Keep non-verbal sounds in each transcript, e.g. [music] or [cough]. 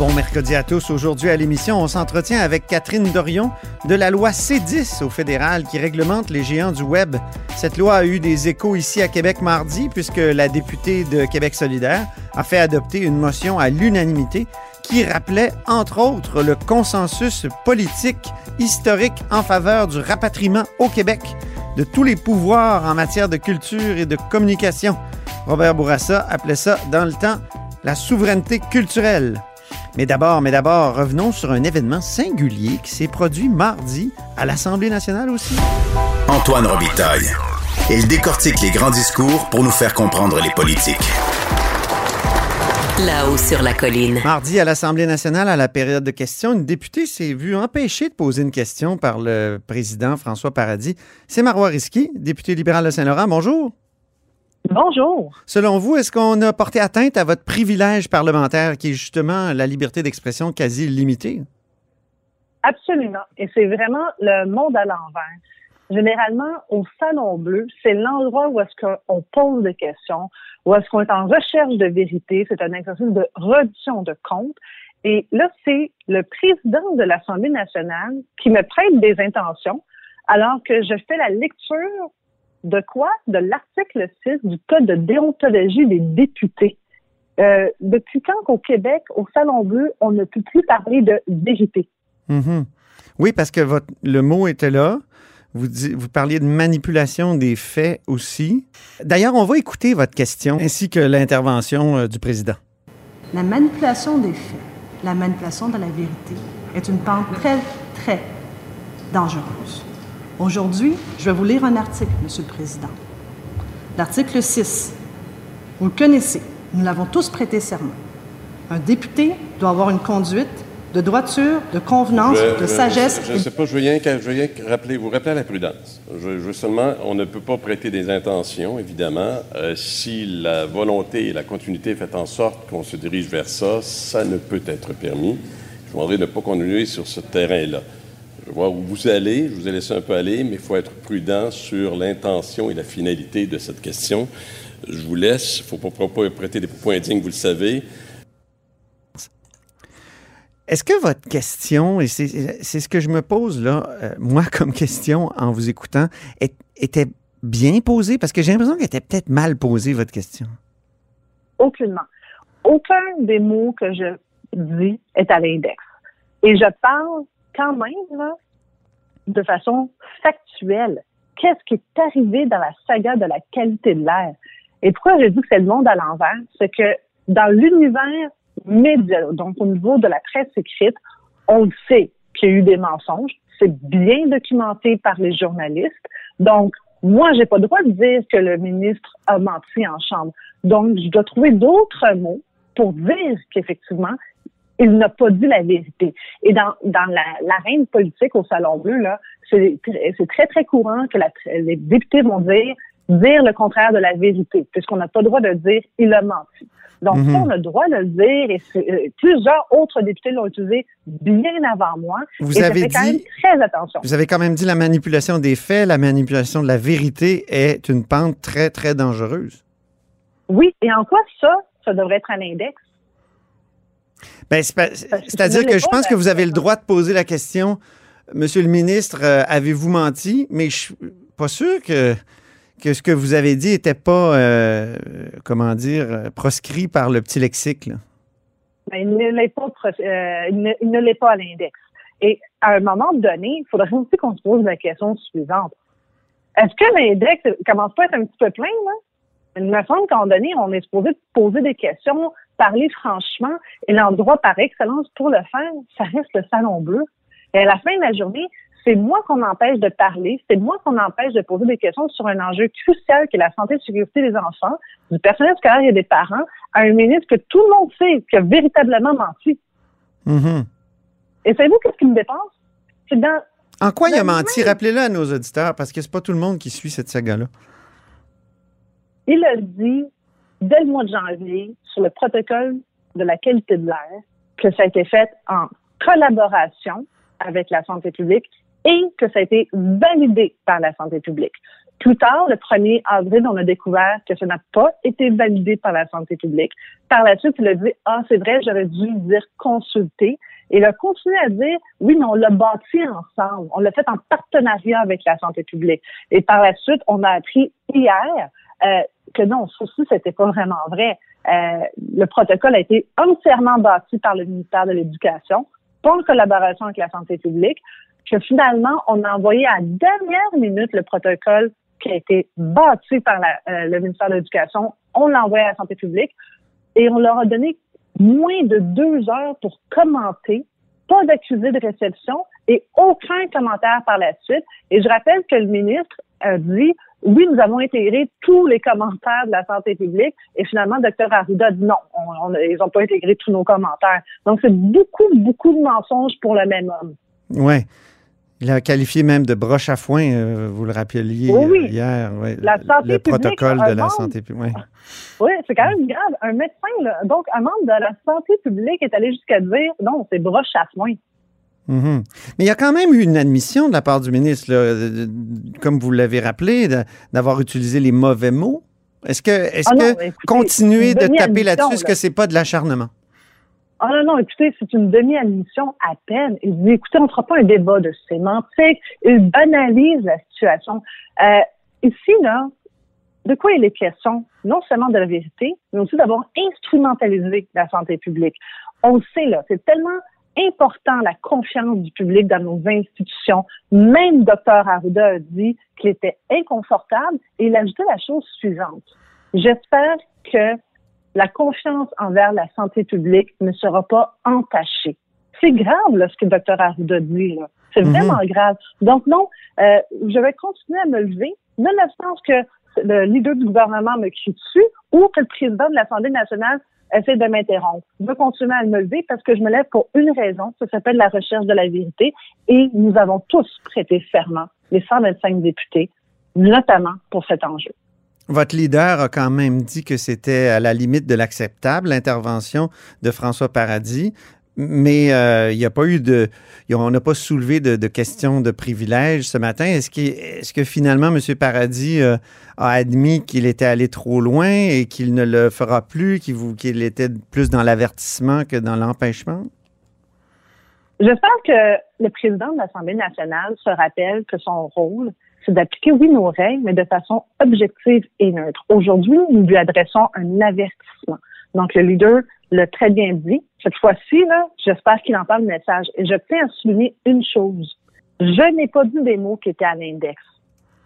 Bon mercredi à tous. Aujourd'hui à l'émission, on s'entretient avec Catherine Dorion de la loi C10 au fédéral qui réglemente les géants du web. Cette loi a eu des échos ici à Québec mardi puisque la députée de Québec solidaire a fait adopter une motion à l'unanimité qui rappelait entre autres le consensus politique historique en faveur du rapatriement au Québec de tous les pouvoirs en matière de culture et de communication. Robert Bourassa appelait ça dans le temps la souveraineté culturelle. Mais d'abord, mais d'abord, revenons sur un événement singulier qui s'est produit mardi à l'Assemblée nationale aussi. Antoine Robitaille. Il décortique les grands discours pour nous faire comprendre les politiques. Là-haut sur la colline. Mardi à l'Assemblée nationale, à la période de questions, une députée s'est vue empêchée de poser une question par le président François Paradis. C'est Marois Risky, député libéral de Saint-Laurent. Bonjour. Bonjour. Selon vous, est-ce qu'on a porté atteinte à votre privilège parlementaire qui est justement la liberté d'expression quasi illimitée? Absolument. Et c'est vraiment le monde à l'envers. Généralement, au Salon Bleu, c'est l'endroit où est-ce qu'on pose des questions, où est-ce qu'on est en recherche de vérité. C'est un exercice de reddition de comptes. Et là, c'est le président de l'Assemblée nationale qui me prête des intentions alors que je fais la lecture de quoi? De l'article 6 du Code de déontologie des députés. Euh, depuis quand qu'au Québec, au Salon Bleu, on ne peut plus parler de vérité? Mhm. Oui, parce que votre, le mot était là. Vous parliez de manipulation des faits aussi. D'ailleurs, on va écouter votre question ainsi que l'intervention euh, du président. La manipulation des faits, la manipulation de la vérité est une pente très, très dangereuse. Aujourd'hui, je vais vous lire un article, Monsieur le Président. L'article 6. Vous le connaissez, nous l'avons tous prêté serment. Un député doit avoir une conduite de droiture, de convenance, Je- de je- sagesse. Je ne sais pas, je veux rien, que- je veux rien que rappeler, vous rappeler à la prudence. Je, veux seulement, on ne peut pas prêter des intentions, évidemment. Euh, si la volonté et la continuité fait en sorte qu'on se dirige vers ça, ça ne peut être permis. Je vous demanderai de ne pas continuer sur ce terrain-là. Je vois où vous allez, je vous ai laissé un peu aller, mais il faut être prudent sur l'intention et la finalité de cette question. Je vous laisse, il ne faut pas, pas prêter des propos indignes, vous le savez. Est-ce que votre question, et c'est c'est ce que je me pose là, euh, moi [laughs] comme question en vous écoutant, est- était bien posée? Parce que j'ai l'impression qu'elle était peut-être mal posée, votre question. Aucunement. Aucun des mots que je dis est à l'index. Et je parle quand même là, de façon factuelle. Qu'est-ce qui est arrivé dans la saga de la qualité de l'air? Et pourquoi je dis que c'est le monde à l'envers? C'est que dans l'univers média, donc au niveau de la presse écrite, on sait qu'il y a eu des mensonges. C'est bien documenté par les journalistes. Donc, moi, j'ai pas le droit de dire que le ministre a menti en chambre. Donc, je dois trouver d'autres mots pour dire qu'effectivement, il n'a pas dit la vérité. Et dans, dans la, l'arène politique au Salon Bleu, là, c'est, tr- c'est très, très courant que la- les députés vont dire dire le contraire de la vérité, puisqu'on n'a pas le droit de dire il a menti. Donc, ça, on a le droit de le dire, et euh, plusieurs autres députés l'ont utilisé bien avant moi. Vous et avez quand dit- même très attention. Vous avez quand même dit la manipulation des faits, la manipulation de la vérité est une pente très, très dangereuse. Oui, et en quoi ça, ça devrait être à l'index? Ben, que C'est-à-dire que je pense que vous avez le droit de poser la question, Monsieur le ministre, euh, avez-vous menti? Mais je suis pas sûr que, que ce que vous avez dit n'était pas, euh, comment dire, euh, proscrit par le petit lexique. là. Ben, il ne l'est pas, euh, ne, il ne l'est pas à l'index. Et à un moment donné, il faudrait aussi qu'on se pose la question suivante. Est-ce que l'index commence pas à être un petit peu plein, là? Il me semble qu'à un moment donné, on est supposé poser des questions, parler franchement, et l'endroit par excellence pour le faire, ça reste le salon bleu. Et à la fin de la journée, c'est moi qu'on empêche de parler, c'est moi qu'on empêche de poser des questions sur un enjeu crucial qui est la santé et la sécurité des enfants, du personnel scolaire et des parents, à un ministre que tout le monde sait qui a véritablement menti. Mhm. Et savez-vous qu'est-ce qui me dépasse? C'est dans En quoi il a menti? Rappelez-le à nos auditeurs, parce que c'est pas tout le monde qui suit cette saga-là. Il a dit dès le mois de janvier sur le protocole de la qualité de l'air, que ça a été fait en collaboration avec la santé publique et que ça a été validé par la santé publique. Plus tard, le 1er avril, on a découvert que ça n'a pas été validé par la santé publique. Par la suite, il a dit, ah, c'est vrai, j'aurais dû dire consulter. Et il a continué à dire, oui, mais on l'a bâti ensemble. On l'a fait en partenariat avec la santé publique. Et par la suite, on a appris hier euh, que non, ceci, c'était pas vraiment vrai. Euh, le protocole a été entièrement bâti par le ministère de l'Éducation, pas en collaboration avec la santé publique, que finalement, on a envoyé à dernière minute le protocole qui a été bâti par euh, le ministère de l'Éducation. On l'a envoyé à la santé publique et on leur a donné moins de deux heures pour commenter, pas d'accusé de réception et aucun commentaire par la suite. Et je rappelle que le ministre a dit oui, nous avons intégré tous les commentaires de la santé publique et finalement, Dr. Arruda dit non, ils n'ont pas intégré tous nos commentaires. Donc, c'est beaucoup, beaucoup de mensonges pour le même homme. Oui. Il a qualifié même de broche à foin, euh, vous le rappeliez oui, hier, la santé le protocole de la santé publique. [laughs] Oui, c'est quand même grave. Un médecin, donc un membre de la santé publique est allé jusqu'à dire non, c'est broche à foin. Mhm. Mais il y a quand même eu une admission de la part du ministre, comme vous l'avez rappelé, d'avoir utilisé les mauvais mots. Est-ce que, est Ah non, que écoutez, continuer de taper là-dessus, est-ce là. que c'est pas de l'acharnement? Ah non, non, écoutez, c'est une demi-admission à peine. Il dit, écoutez, on ne fera pas un débat de sémantique. Il banalise la situation. Euh, ici, là, de quoi il est question? Non seulement de la vérité, mais aussi d'avoir instrumentalisé la santé publique. On le sait, là, c'est tellement important la confiance du public dans nos institutions. Même Dr. Arruda a dit qu'il était inconfortable et il a ajouté la chose suivante. J'espère que la confiance envers la santé publique ne sera pas entachée. C'est grave là, ce que Dr. Arruda dit. là. C'est Mhm. vraiment grave. Donc non, euh, je vais continuer à me lever, nonobstant que le leader du gouvernement me crie dessus ou que le président de l'Assemblée nationale essaie de m'interrompre. Vais continuer à me lever parce que je me lève pour une raison, ça s'appelle la recherche de la vérité et nous avons tous prêté serment, les 125 députés, notamment pour cet enjeu. Votre leader a quand même dit que c'était à la limite de l'acceptable, l'intervention de François Paradis. Mais euh, il n'y a pas eu de. On n'a pas soulevé de, questions de privilèges ce matin. Est-ce qu'il- est-ce que finalement, M. Paradis euh, a admis qu'il était allé trop loin et qu'il ne le fera plus, qu'il était plus dans l'avertissement que dans l'empêchement? J'espère que le président de l'Assemblée nationale se rappelle que son rôle, c'est d'appliquer, oui, nos règles, mais de façon objective et neutre. Aujourd'hui, nous lui adressons un avertissement. Donc, le leader l'a très bien dit. Cette fois-ci, là, j'espère qu'il entend le message. Et je tiens à souligner une chose. Je n'ai pas dit des mots qui étaient à l'index.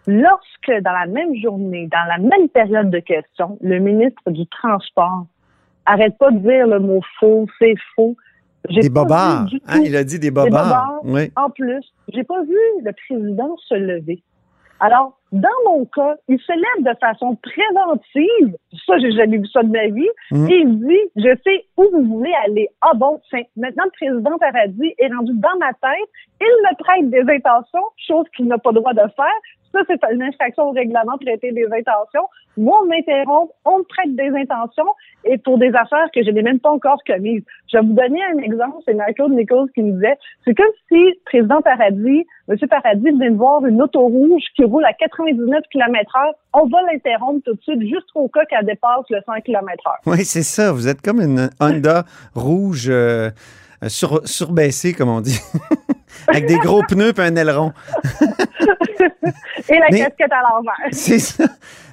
Lorsque, dans la même journée, dans la même période de questions, le ministre du Transport arrête pas de dire le mot faux, c'est faux. J'ai Des vu bobards. hein, il a dit des bobards. bobards. Oui. en plus, j'ai pas vu le président se lever. Alors, dans mon cas, il se lève de façon préventive. Ça, j'ai jamais vu ça de ma vie. Mhm. Et il dit, je sais où vous voulez aller. Ah bon, maintenant, le président Paradis est rendu dans ma tête. Il me prête des intentions, chose qu'il n'a pas le droit de faire. Ça, c'est une infraction au règlement, prêter des intentions. Moi, on m'interrompt, on me prête des intentions et pour des affaires que je n'ai même pas encore commises. Je vais vous donner un exemple. C'est Michael Nichols qui me disait, c'est comme si le président Paradis, M. Paradis venait de voir une auto rouge qui roule à 99 km heure. On va l'interrompre tout de suite, juste au cas qu'elle dépasse le 100 km heure. Oui, c'est ça. Vous êtes comme une Honda rouge euh, sur, surbaissée, comme on dit. [laughs] Avec des gros pneus et un aileron. [laughs] et la Mais- casquette à l'envers. [laughs] C'est ça.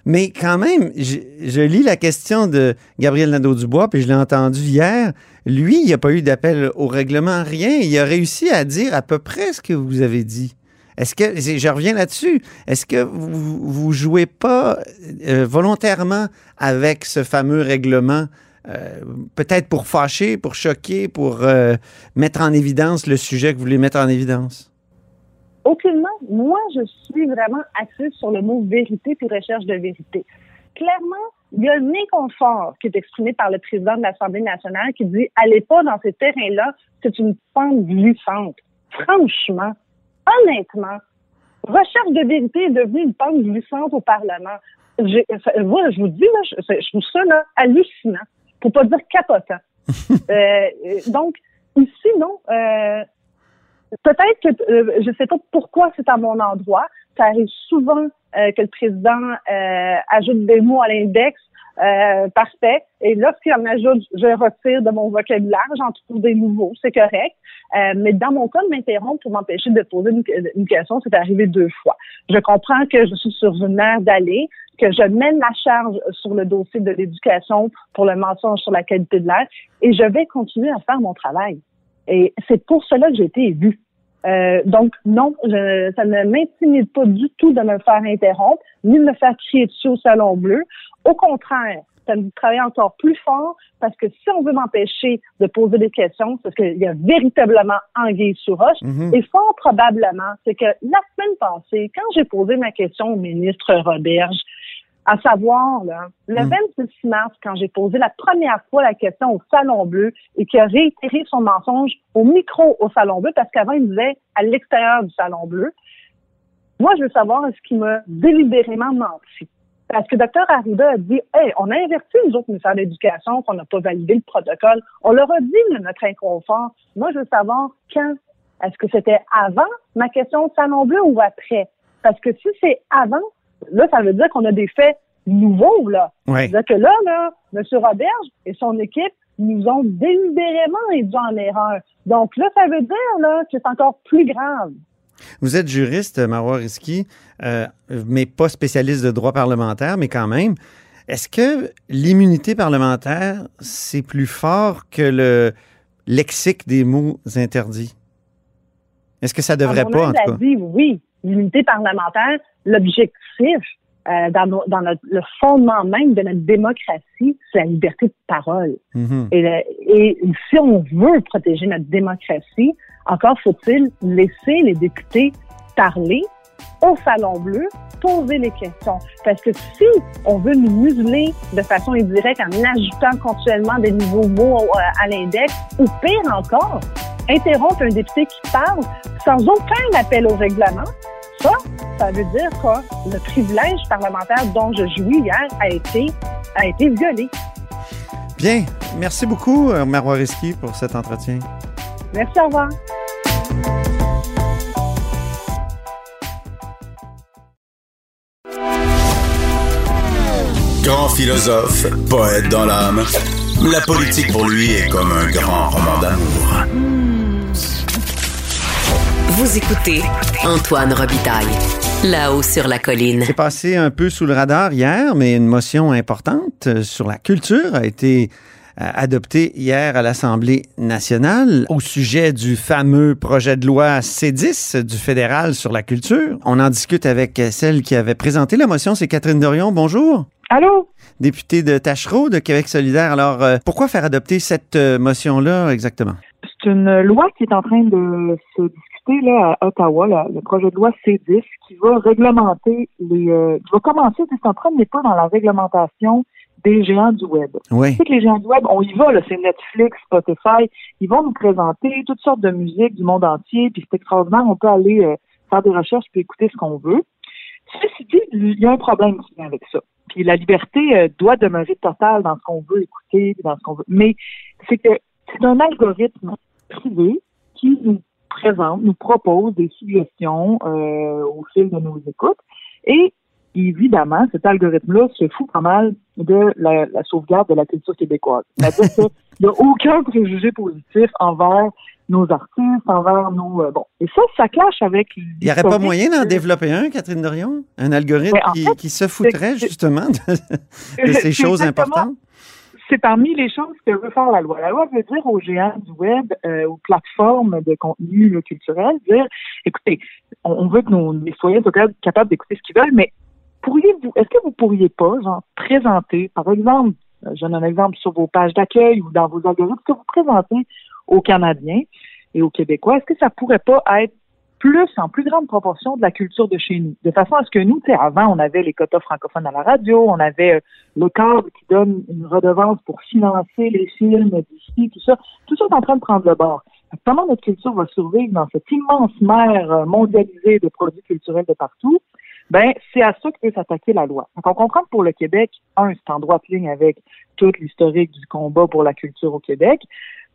Mais quand même, je, je lis la question de Gabriel Nadeau-Dubois, puis je l'ai entendu hier. Lui, il n'y a pas eu d'appel au règlement, rien. Il a réussi à dire à peu près ce que vous avez dit. Est-ce que, je reviens là-dessus, est-ce que vous, vous jouez pas euh, volontairement avec ce fameux règlement, euh, peut-être pour fâcher, pour choquer, pour euh, mettre en évidence le sujet que vous voulez mettre en évidence? Aucunement. Moi, je suis vraiment axée sur le mot vérité puis recherche de vérité. Clairement, il y a un inconfort qui est exprimé par le président de l'Assemblée nationale qui dit allez pas dans ces terrains-là, c'est une pente glissante. Franchement, honnêtement, recherche de vérité est devenue une pente glissante au Parlement. j'ai, moi, je vous dis, là, je, je trouve ça là, hallucinant, pour pas dire capotant. [laughs] euh, donc, ici, non. Euh, peut-être que euh, je sais pas pourquoi c'est à mon endroit. Ça arrive souvent euh, que le président euh, ajoute des mots à l'index. Euh, parfait. Et lorsqu'il en ajoute, je retire de mon vocabulaire, j'en trouve des nouveaux, c'est correct. Euh, mais dans mon cas, de m'interrompre pour m'empêcher de poser une, une question, c'est arrivé deux fois. Je comprends que je suis sur une mer d'aller, que je mène la charge sur le dossier de l'éducation pour le mensonge sur la qualité de l'air, et je vais continuer à faire mon travail. Et c'est pour cela que j'ai été élue. Euh, donc, non, je, ça ne m'intimide pas du tout de me faire interrompre, ni de me faire crier dessus au Salon Bleu. Au contraire, ça me travaille encore plus fort parce que si on veut m'empêcher de poser des questions, c'est parce qu'il y a véritablement anguille sur roche. Mhm. Et fort probablement, c'est que la semaine passée, quand j'ai posé ma question au ministre Roberge, à savoir, là, le Mm. 26 mars, quand j'ai posé la première fois la question au Salon Bleu et qui a réitéré son mensonge au micro au Salon Bleu, parce qu'avant, il disait à l'extérieur du Salon Bleu, moi, je veux savoir est-ce qu'il m'a délibérément menti. Parce que Dr Arruda a dit, hey, on a inverti nous autres ministères de l'Éducation, qu'on n'a pas validé le protocole. On leur a dit notre inconfort. Moi, je veux savoir quand. Est-ce que c'était avant ma question au Salon Bleu ou après? Parce que si c'est avant, là, ça veut dire qu'on a des faits nouveaux, là. Ouais. C'est-à-dire que là, là, M. Roberge et son équipe nous ont délibérément induit en erreur. Donc là, ça veut dire là, que c'est encore plus grave. Vous êtes juriste, Marois Risky, euh, mais pas spécialiste de droit parlementaire, mais quand même. Est-ce que l'immunité parlementaire, c'est plus fort que le lexique des mots interdits? Est-ce que ça devrait pas, en humble tout cas? avis, oui, l'unité parlementaire, l'objectif euh, dans, nos- dans notre- le fondement même de notre démocratie, c'est la liberté de parole. Mhm. Et, le- et si on veut protéger notre démocratie, encore faut-il laisser les députés parler au Salon Bleu, poser les questions. Parce que si on veut nous museler de façon indirecte en ajoutant continuellement des nouveaux mots euh, à l'index, ou pire encore, interrompre un député qui parle sans aucun appel au règlement, ça, ça veut dire que le privilège parlementaire dont je jouis hier a été, a été violé. Bien. Merci beaucoup, euh, Marois Risky, pour cet entretien. Merci, au revoir. Grand philosophe, poète dans l'âme, la politique pour lui est comme un grand roman d'amour. Vous écoutez Antoine Robitaille, là-haut sur la colline. C'est passé un peu sous le radar hier, mais une motion importante euh, sur la culture a été euh, adoptée hier à l'Assemblée nationale au sujet du fameux projet de loi C10 du fédéral sur la culture. On en discute avec euh, celle qui avait présenté la motion, c'est Catherine Dorion. Bonjour. Allô? Députée de Tachereau de Québec solidaire. Alors, euh, pourquoi faire adopter cette euh, motion-là exactement? C'est une loi qui est en train de se discuter là, à Ottawa, le projet de loi C10, qui va réglementer les. euh, qui va commencer, c'est un premier pas dans la réglementation des géants du web. Oui. Tu sais que les géants du web, on y va, c'est Netflix, Spotify, ils vont nous présenter toutes sortes de musiques du monde entier, puis c'est extraordinaire, on peut aller euh, faire des recherches puis écouter ce qu'on veut. Ceci dit, il y a un problème qui vient avec ça. Puis la liberté euh, doit demeurer totale dans ce qu'on veut écouter, dans ce qu'on veut. Mais c'est que c'est un algorithme privé qui nous présente, nous propose des suggestions euh, au fil de nos écoutes. Et évidemment, cet algorithme-là se fout pas mal de la, la sauvegarde de la culture québécoise. C'est-à-dire qu'il [laughs] n'y a aucun préjugé positif envers nos artistes, envers nos... euh, bon. Et ça, ça clash avec... Il n'y aurait pas moyen d'en de- développer un, Catherine Dorion? Un algorithme Ouais, en qui, fait, qui se foutrait justement de, de [laughs] ces choses importantes? C'est parmi les choses que veut faire la loi. La loi veut dire aux géants du web, euh, aux plateformes de contenu culturel, dire, écoutez, on, veut que nos citoyens soient capables- d'écouter ce qu'ils veulent, mais pourriez-vous, est-ce que vous pourriez pas, genre, présenter, par exemple, euh, je donne un exemple sur vos pages d'accueil ou dans vos algorithmes, que vous présentez aux Canadiens et aux Québécois, est-ce que ça pourrait pas être plus, en plus grande proportion de la culture de chez nous. De façon à ce que nous, tu sais, avant, on avait les quotas francophones à la radio, on avait euh, le cadre qui donne une redevance pour financer les films d'ici, tout ça. Tout ça est en train de prendre le bord. Comment notre culture va survivre dans cette immense mer euh, mondialisée de produits culturels de partout? ben c'est à ça que peut s'attaquer la loi. Donc on comprend que pour le Québec, un, c'est en droite ligne avec toute l'historique du combat pour la culture au Québec,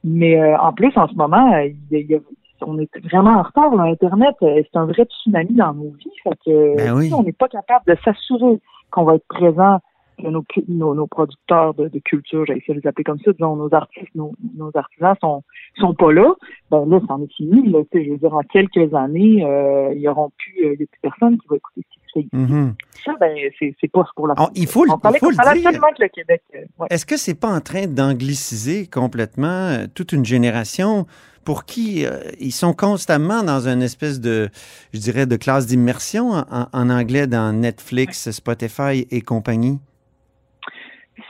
mais euh, en plus en ce moment, euh, il y a, on est vraiment en retard. Là. Internet, euh, c'est un vrai tsunami dans nos vies. Fait que, Ben oui. si on n'est pas capable de s'assurer qu'on va être présent que nos, nos, nos producteurs de, de culture, j'ai essayé de les appeler comme ça, disons, nos artistes, nos, nos artisans sont sont pas là, ben là, c'en est fini. Là, je veux dire, en quelques années, euh, il y auront plus, euh, plus personne qui va écouter ce qui se fait. Mhm. Ça, ben, c'est, pas pour la Oh, il faut On parlait, il faut on le dire. absolument que le Québec. euh, ouais. Est-ce que c'est pas en train d'angliciser complètement euh, toute une génération pour qui euh, ils sont constamment dans une espèce de, je dirais, de classe d'immersion en, en anglais dans Netflix, Spotify et compagnie?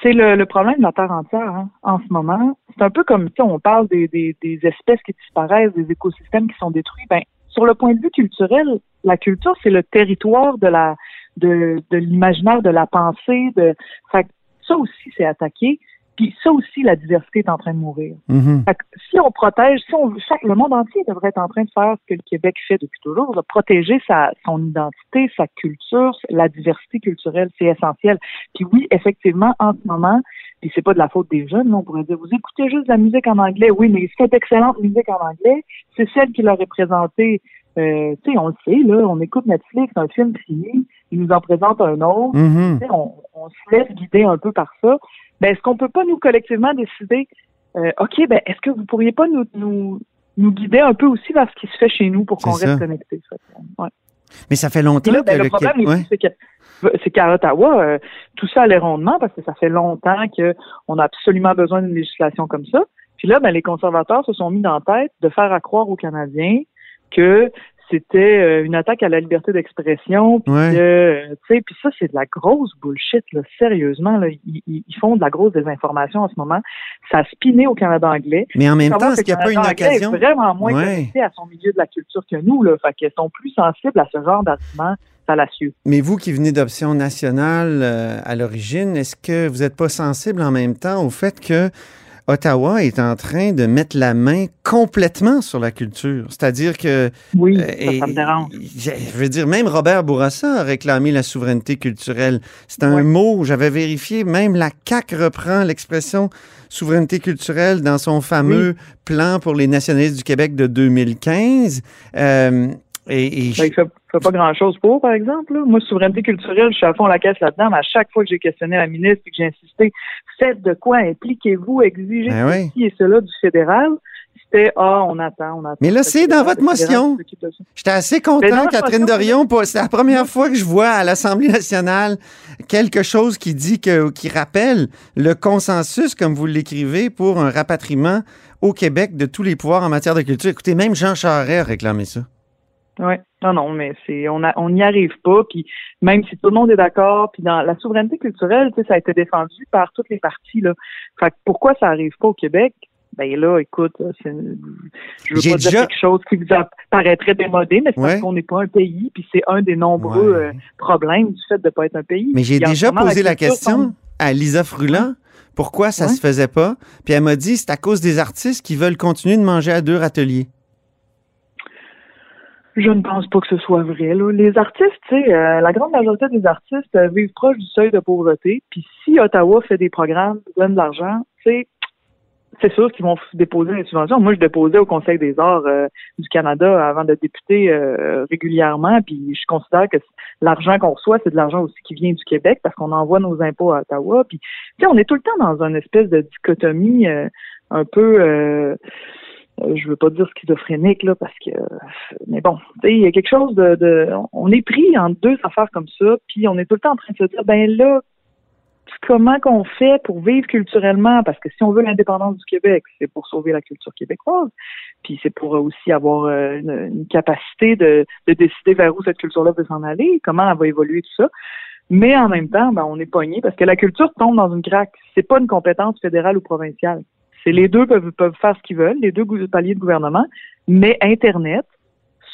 C'est le, le problème de la Terre entière hein, en ce moment. C'est un peu comme si on parle des, des, des espèces qui disparaissent, des écosystèmes qui sont détruits. Ben, sur le point de vue culturel, la culture, c'est le territoire de la de, de l'imaginaire, de la pensée. De, ça aussi, c'est attaqué. Puis ça aussi, la diversité est en train de mourir. Mhm. Fait que si on protège, si on chaque- le monde entier devrait être en train de faire ce que le Québec fait depuis toujours, de protéger sa, son identité, sa culture, la diversité culturelle, c'est essentiel. Puis oui, effectivement, en ce moment, puis c'est pas de la faute des jeunes, on pourrait dire, vous écoutez juste de la musique en anglais, oui, mais cette excellente musique en anglais, c'est celle qui leur est présentée. Euh, tu sais, on le sait, là, on écoute Netflix, un film fini, ils nous en présentent un autre. Mhm. Sais, on, on se laisse guider un peu par ça. Ben, est-ce qu'on peut pas nous collectivement décider, euh, ok, ben, est-ce que vous pourriez pas nous, nous, nous guider un peu aussi vers ce qui se fait chez nous pour qu'on reste ouais. Mais ça fait longtemps là, ben, que le le problème aussi, ouais. c'est que c'est qu'à Ottawa, euh, tout ça allait rondement parce que ça fait longtemps qu'on a absolument besoin d'une législation comme ça. Puis là, ben, les conservateurs se sont mis dans la tête de faire à croire aux Canadiens que c'était euh, une attaque à la liberté d'expression, puis Ouais. euh, puis ça c'est de la grosse bullshit là, sérieusement là, ils, font de la grosse désinformation en ce moment. Ça a spiné au Canada anglais. Mais en même temps, est-ce qu'il n'y a pas une occasion? est vraiment moins Ouais. à son milieu de la culture que nous là, fait qu'ils sont plus sensibles à ce genre d'arguments fallacieux. Mais vous qui venez d'Option nationale euh, à l'origine, est-ce que vous n'êtes pas sensible en même temps au fait que Ottawa est en train de mettre la main complètement sur la culture? C'est-à-dire que... Oui, euh, ça, me dérange. Je veux dire, même Robert Bourassa a réclamé la souveraineté culturelle. C'est un mot, j'avais vérifié, même la CAQ reprend l'expression souveraineté culturelle dans son fameux plan pour les nationalistes du Québec de 2015. Euh, et, et je- Ben, il fait, fait pas grand-chose pour, par exemple. là. Moi, souveraineté culturelle, je suis à fond la caisse là-dedans, mais à chaque fois que j'ai questionné la ministre et que j'ai insisté, faites de quoi, impliquez-vous, exigez Ben oui. ceci et cela du fédéral, c'était « Ah, on attend, on attend ». Mais là, c'est dans votre motion. J'étais assez content, non, Catherine Dorion. pour- C'est la première fois que je vois à l'Assemblée nationale quelque chose qui dit que, qui rappelle le consensus, comme vous l'écrivez, pour un rapatriement au Québec de tous les pouvoirs en matière de culture. Écoutez, même Jean Charest a réclamé ça. Ouais. Non, non, mais c'est on a, on n'y arrive pas. Puis même si tout le monde est d'accord, puis dans la souveraineté culturelle, tu sais, ça a été défendu par toutes les parties là. Fait que pourquoi ça arrive pas au Québec? Ben là, écoute, c'est, je veux pas déjà- dire quelque chose qui vous paraîtrait démodé, mais c'est Ouais. parce qu'on n'est pas un pays, puis c'est un des nombreux Ouais. euh, problèmes du fait de pas être un pays. Mais j'ai déjà posé la, question semble- à Lisa Fruland. Pourquoi ça Ouais. se faisait pas? Puis elle m'a dit c'est à cause des artistes qui veulent continuer de manger à deux râteliers. Je ne pense pas que ce soit vrai. Là. Les artistes, tu sais, euh, la grande majorité des artistes euh, vivent proche du seuil de pauvreté. Puis si Ottawa fait des programmes, donne de l'argent, sais, c'est sûr qu'ils vont déposer des subventions. Moi, je déposais au Conseil des arts euh, du Canada avant de députer euh, régulièrement. Puis je considère que l'argent qu'on reçoit, c'est de l'argent aussi qui vient du Québec parce qu'on envoie nos impôts à Ottawa. Puis, tu sais, on est tout le temps dans une espèce de dichotomie un peu... Euh, euh, je veux pas dire schizophrénique là parce que mais bon il y a quelque chose de, de on est pris en deux affaires comme ça puis on est tout le temps en train de se dire ben là comment qu'on fait pour vivre culturellement? Parce que si on veut l'indépendance du Québec c'est pour sauver la culture québécoise puis c'est pour aussi avoir euh, une, une capacité de, de décider vers où cette culture-là veut s'en aller comment elle va évoluer tout ça. Mais en même temps ben on est pogné parce que la culture tombe dans une craque. C'est pas une compétence fédérale ou provinciale c'est les deux peuvent, peuvent faire ce qu'ils veulent, les deux paliers de gouvernement, mais Internet,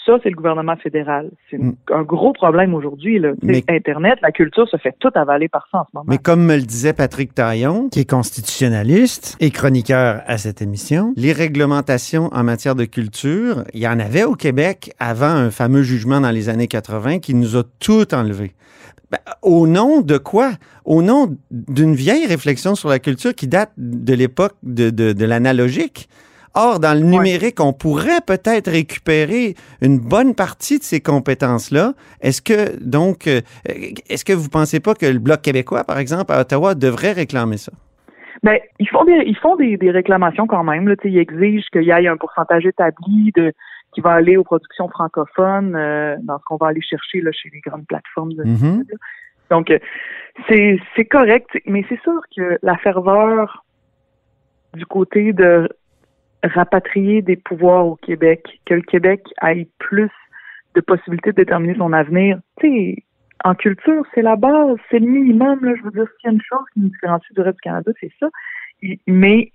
ça, c'est le gouvernement fédéral. C'est Mm. un gros problème aujourd'hui. Internet, la culture se fait tout avaler par ça en ce moment. Mais comme me le disait Patrick Taillon, qui est constitutionnaliste et chroniqueur à cette émission, les réglementations en matière de culture, il y en avait au Québec avant un fameux jugement dans les années 80 qui nous a tout enlevé. Ben, au nom de quoi? Au nom d'une vieille réflexion sur la culture qui date de l'époque de, de- de l'analogique. Or, dans le numérique, on pourrait peut-être récupérer une bonne partie de ces compétences-là. Est-ce que, donc, euh, est-ce que vous pensez pas que le Bloc québécois, par exemple, à Ottawa, devrait réclamer ça? Ben, ils font des, ils font des, des réclamations quand même. Là, ils exigent qu'il y ait un pourcentage établi de qui va aller aux productions francophones euh, dans ce qu'on va aller chercher là, chez les grandes plateformes. de- Mhm. Donc, euh, c'est c'est correct, mais c'est sûr que la ferveur du côté de rapatrier des pouvoirs au Québec, que le Québec ait plus de possibilités de déterminer son avenir, tu sais, en culture, c'est la base, c'est le minimum. Là, je veux dire, s'il y a une chose qui nous différencie du reste du Canada, c'est ça. Mais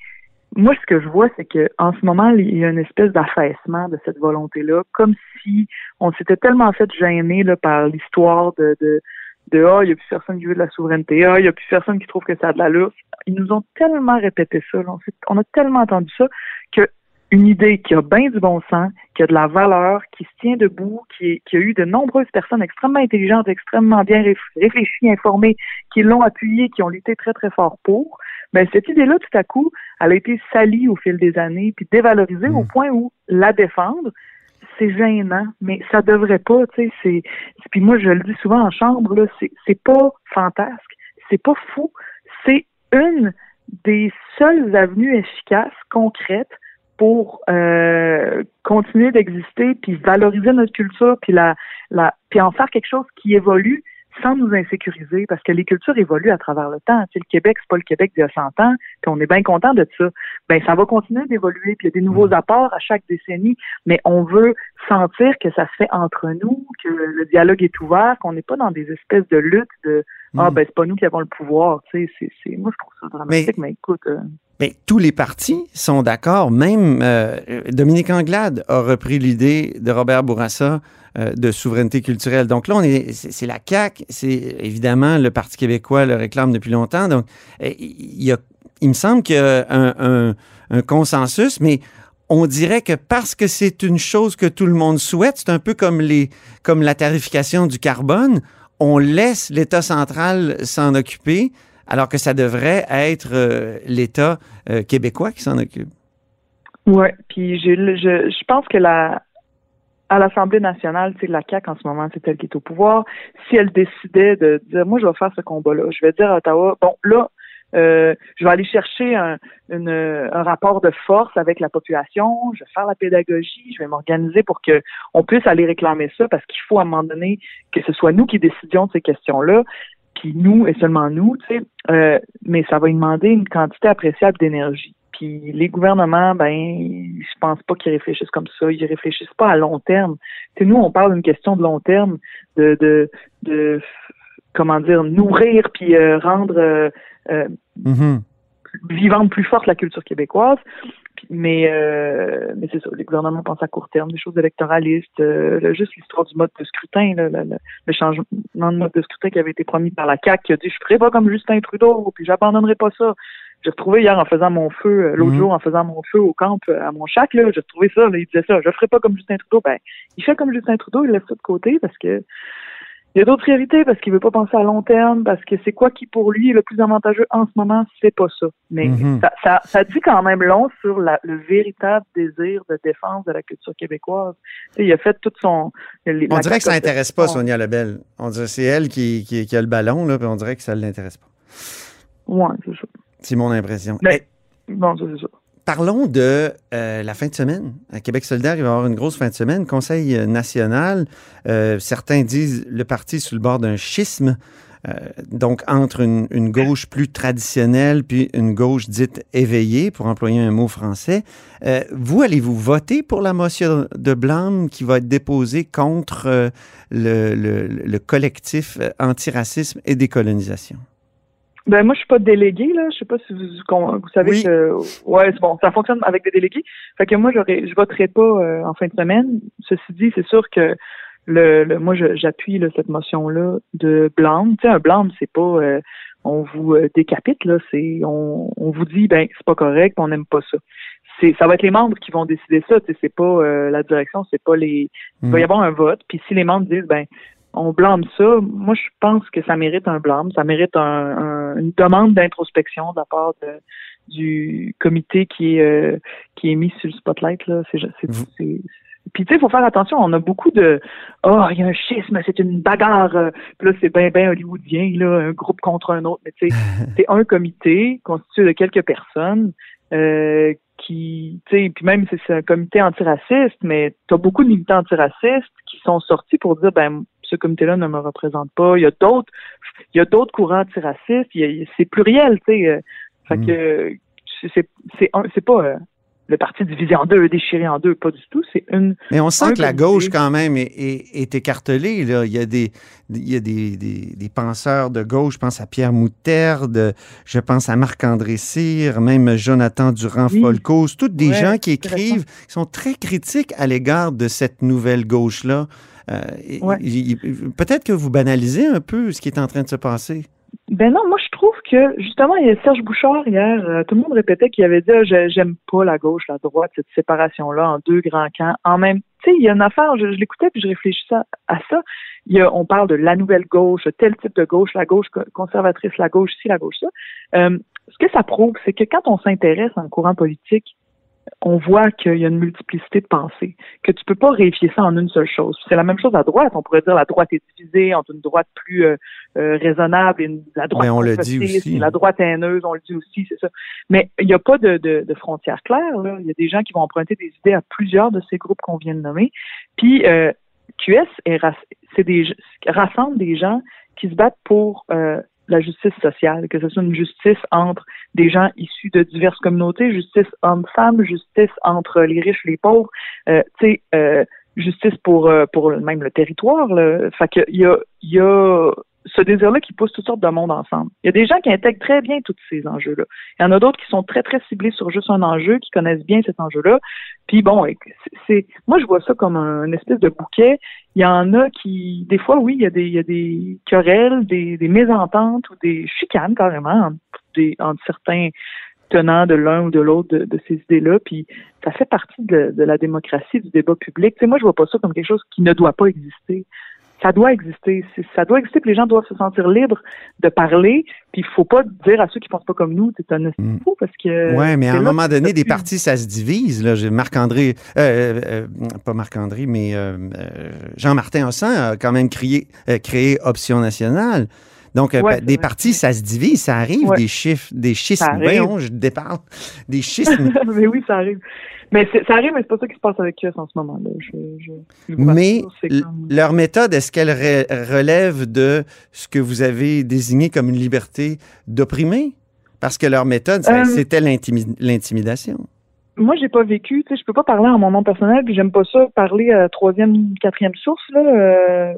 moi, ce que je vois, c'est que en ce moment, il y a une espèce d'affaissement de cette volonté-là, comme si on s'était tellement fait gêner là, par l'histoire de, de de ah, il n'y a plus personne qui veut de la souveraineté, ah, il n'y a plus personne qui trouve que ça a de l'allure. Ils nous ont tellement répété ça, là. on, a tellement entendu ça que une idée qui a bien du bon sens, qui a de la valeur, qui se tient debout, qui, qui a eu de nombreuses personnes extrêmement intelligentes, extrêmement bien réf- réfléchies, informées, qui l'ont appuyée, qui ont lutté très, très fort pour, ben, cette idée-là, tout à coup, elle a été salie au fil des années, puis dévalorisée au point où la défendre, c'est gênant, mais ça devrait pas, tu sais, c'est, puis moi, je le dis souvent en chambre, là, c'est, c'est pas fantasque, c'est pas fou, c'est une des seules avenues efficaces, concrètes, pour euh, continuer d'exister, puis valoriser notre culture, puis la, la, puis en faire quelque chose qui évolue sans nous insécuriser, parce que les cultures évoluent à travers le temps. Tu sais, le Québec, c'est pas le Québec d'il y a 100 ans, puis on est bien content de ça. Ben, ça va continuer d'évoluer, puis il y a des nouveaux apports à chaque décennie, mais on veut sentir que ça se fait entre nous, que le dialogue est ouvert, qu'on n'est pas dans des espèces de luttes de ah Mm. ben c'est pas nous qui avons le pouvoir. Tu sais, c'est, c'est, moi je trouve ça dramatique, mais, écoute. euh, Mais tous les partis sont d'accord. Même euh, Dominique Anglade a repris l'idée de Robert Bourassa euh, de souveraineté culturelle. Donc là, on est, c'est, la CAQ, c'est évidemment le Parti québécois le réclame depuis longtemps. Donc, euh, il, y a, il me semble qu'il y a un, consensus, mais on dirait que parce que c'est une chose que tout le monde souhaite, c'est un peu comme la tarification du carbone, on laisse l'État central s'en occuper, alors que ça devrait être euh, l'État euh, québécois qui s'en occupe. Ouais, puis je, je pense que la à l'Assemblée nationale, c'est la CAQ en ce moment, c'est elle qui est au pouvoir. Si elle décidait de dire moi je vais faire ce combat-là, je vais dire à Ottawa, bon là, euh, je vais aller chercher un, rapport de force avec la population, je vais faire la pédagogie, je vais m'organiser pour que on puisse aller réclamer ça parce qu'il faut à un moment donné que ce soit nous qui décidions de ces questions-là, puis nous et seulement nous, tu sais. Euh, mais ça va y demander une quantité appréciable d'énergie. Puis les gouvernements, ben, je pense pas qu'ils réfléchissent comme ça. Ils réfléchissent pas à long terme. Tu sais, nous, on parle d'une question de long terme, de, de, de comment dire, nourrir puis euh, rendre euh, Mhm. vivante plus forte la culture québécoise. Mais, euh, mais c'est ça, les gouvernements pensent à court terme, des choses électoralistes, euh, là, juste l'histoire du mode de scrutin, là, le, changement de mode de scrutin qui avait été promis par la CAQ, qui a dit je ferai pas comme Justin Trudeau, puis j'abandonnerai pas ça. J'ai retrouvé hier en faisant mon feu, euh, l'autre Mhm. jour en faisant mon feu au camp euh, à mon chac, là, j'ai retrouvé ça, là, il disait ça, je ferai pas comme Justin Trudeau. Ben, il fait comme Justin Trudeau, il laisse ça de côté parce que il y a d'autres priorités parce qu'il veut pas penser à long terme, parce que c'est quoi qui pour lui est le plus avantageux en ce moment, c'est pas ça. Mais Mhm. ça, ça, ça dit quand même long sur la- le véritable désir de défense de la culture québécoise. Il a fait tout son. les- On dirait que ça n'intéresse pas Sonia Lebel. On dirait que c'est elle qui, qui- qui a le ballon, là, puis on dirait que ça ne l'intéresse pas. Ouais, c'est ça. C'est mon impression. Mais- Bon, ça, c'est ça. Parlons de euh, la fin de semaine. À Québec solidaire, il va y avoir une grosse fin de semaine. Conseil euh, national. Euh, certains disent le parti est sur le bord d'un schisme. Euh, donc, entre une, une gauche plus traditionnelle puis une gauche dite éveillée, pour employer un mot français. Euh, vous, allez-vous voter pour la motion de blâme qui va être déposée contre euh, le, le- le collectif antiracisme et décolonisation? Ben moi je suis pas délégué là, je sais pas si vous, vous savez Oui. que ouais c'est bon, ça fonctionne avec des délégués. Fait que moi j'aurais je voterai pas euh, en fin de semaine. Ceci dit, c'est sûr que le, le moi j'appuie là, cette motion là de blâme. Tu sais un blâme c'est pas euh, on vous euh, décapite là, c'est on, on vous dit ben c'est pas correct, on n'aime pas ça. C'est ça va être les membres qui vont décider ça, tu sais c'est pas euh, la direction, c'est pas les il va y Mm. avoir un vote, puis si les membres disent ben on blâme ça, moi je pense que ça mérite un blâme, ça mérite un, un- une demande d'introspection de la part de- du comité qui est euh, qui est mis sur le spotlight là. C'est, puis tu sais, il faut faire attention. On a beaucoup de oh, il y a un schisme, c'est une bagarre. Puis là, c'est bien bien hollywoodien là, un groupe contre un autre. Mais tu sais, [laughs] c'est un comité constitué de quelques personnes euh, qui, tu sais, puis même si c'est un comité antiraciste, mais tu as beaucoup de militants antiracistes qui sont sortis pour dire, ben, ce comité-là ne me représente pas. Il y a d'autres, il y a d'autres courants antiracistes. C'est pluriel, tu sais. euh, Fait Mm. que c'est c'est c'est un- c'est pas euh, le parti divisé en deux, déchiré en deux, pas du tout. C'est une Mais on sent que la gauche, quand même, est, est- est écartelée. Là. Il y a, des, il y a des, des- des penseurs de gauche. Je pense à Pierre Moutarde, je pense à Marc-André Cyr, même Jonathan Oui. Durand-Folcos. Toutes des Ouais, gens qui écrivent, qui sont très critiques à l'égard de cette nouvelle gauche-là. Euh, Ouais. Peut-être que vous banalisez un peu ce qui est en train de se passer. Ben non, moi que justement, il y a Serge Bouchard hier, euh, tout le monde répétait qu'il avait dit ah, j'aime pas la gauche, la droite, cette séparation-là en deux grands camps. En même tu sais, il y a une affaire, je, l'écoutais puis je réfléchissais à, ça. Il y a, on parle de la nouvelle gauche, tel type de gauche, la gauche co- conservatrice, la gauche ci, la gauche ça. Euh, ce que ça prouve, c'est que quand on s'intéresse à un courant politique, on voit qu'il y a une multiplicité de pensées, que tu peux pas réifier ça en une seule chose. C'est la même chose à droite. On pourrait dire la droite est divisée entre une droite plus euh, euh, raisonnable et une, la droite Mais on le dit aussi. la droite haineuse, on le dit aussi, c'est ça. Mais il n'y a pas de, de, de frontières claires. Là. Il y a des gens qui vont emprunter des idées à plusieurs de ces groupes qu'on vient de nommer. Puis euh, QS est, c'est des, rassemble des gens qui se battent pour euh, la justice sociale, que ce soit une justice entre des gens issus de diverses communautés, justice hommes-femmes, justice entre les riches et les pauvres, euh, tu sais, euh, justice pour euh, pour même le territoire. Là. Fait y a il y a ce désir-là qui pousse toutes sortes de monde ensemble. Il y a des gens qui intègrent très bien tous ces enjeux-là. Il y en a d'autres qui sont très, très ciblés sur juste un enjeu, qui connaissent bien cet enjeu-là. Puis bon, c'est, moi je vois ça comme un, une espèce de bouquet. Il y en a qui, des fois, oui, il y a des, il y a des querelles, des, des mésententes ou des chicanes carrément entre, des, entre certains tenants de l'un ou de l'autre de, de ces idées-là. Puis ça fait partie de, de la démocratie, du débat public. Tu sais, moi je vois pas ça comme quelque chose qui ne doit pas exister ça doit exister. Ça doit exister, puis les gens doivent se sentir libres de parler. Puis il faut pas dire à ceux qui pensent pas comme nous, c'est un Mm. fou parce que. Oui, mais à un moment donné, des partis, ça se divise. Là. J'ai Marc-André, euh, euh, pas Marc-André, mais euh, euh, Jean-Martin Hossan a quand même créé, euh, créé Option nationale. Donc, euh, Ouais, des partis, ça se divise, ça arrive, Ouais. des chiffres, des schismes. Voyons, je déparle. [laughs] Des schismes. mais oui, ça arrive. Mais ça arrive, mais c'est pas ça qui se passe avec eux en ce moment. Là. Je, je, je le vois Mais comme- leur méthode, est-ce qu'elle re- relève de ce que vous avez désigné comme une liberté d'opprimer? Parce que leur méthode, Euh, c'était l'intimi- l'intimidation. Moi, j'ai pas vécu, tu sais, je peux pas parler en mon nom personnel, puis j'aime pas ça parler à troisième, quatrième source, là, euh,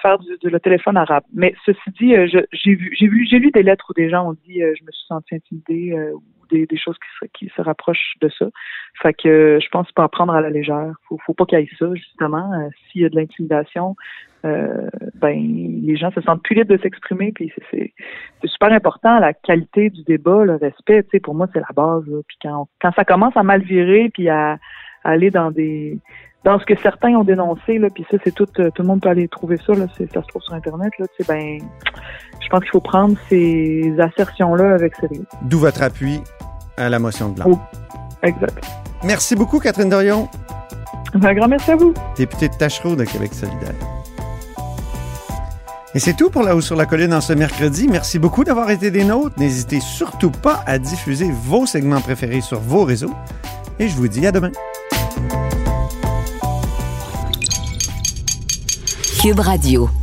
faire du, de le téléphone arabe. Mais ceci dit, euh, j'ai vu, j'ai vu, j'ai lu des lettres où des gens ont dit, euh, je me suis senti intimidée, euh, ou des, choses qui se, rapprochent de ça. Fait que euh, je pense pas prendre à la légère. Faut, faut pas qu'il y ait ça, justement. Euh, S'il y a de l'intimidation, euh, ben les gens se sentent plus libres de s'exprimer, puis c'est- super important, la qualité du débat, le respect, tu sais, pour moi, c'est la base. Puis quand, ça commence à mal virer, puis à aller dans des dans ce que certains ont dénoncé, là, puis ça, c'est tout, euh, tout le monde peut aller trouver ça, là, ça se trouve sur Internet, là, tu sais, ben, je pense qu'il faut prendre ces assertions-là avec sérieux. D'où votre appui à la motion de blanc. Oh. Exact. Merci beaucoup, Catherine Dorion, Un grand merci à vous. députée de Tachereau de Québec solidaire. Et c'est tout pour La Haut sur la Colline en ce mercredi. Merci beaucoup d'avoir été des nôtres. N'hésitez surtout pas à diffuser vos segments préférés sur vos réseaux. Et je vous dis à demain. Cube Radio.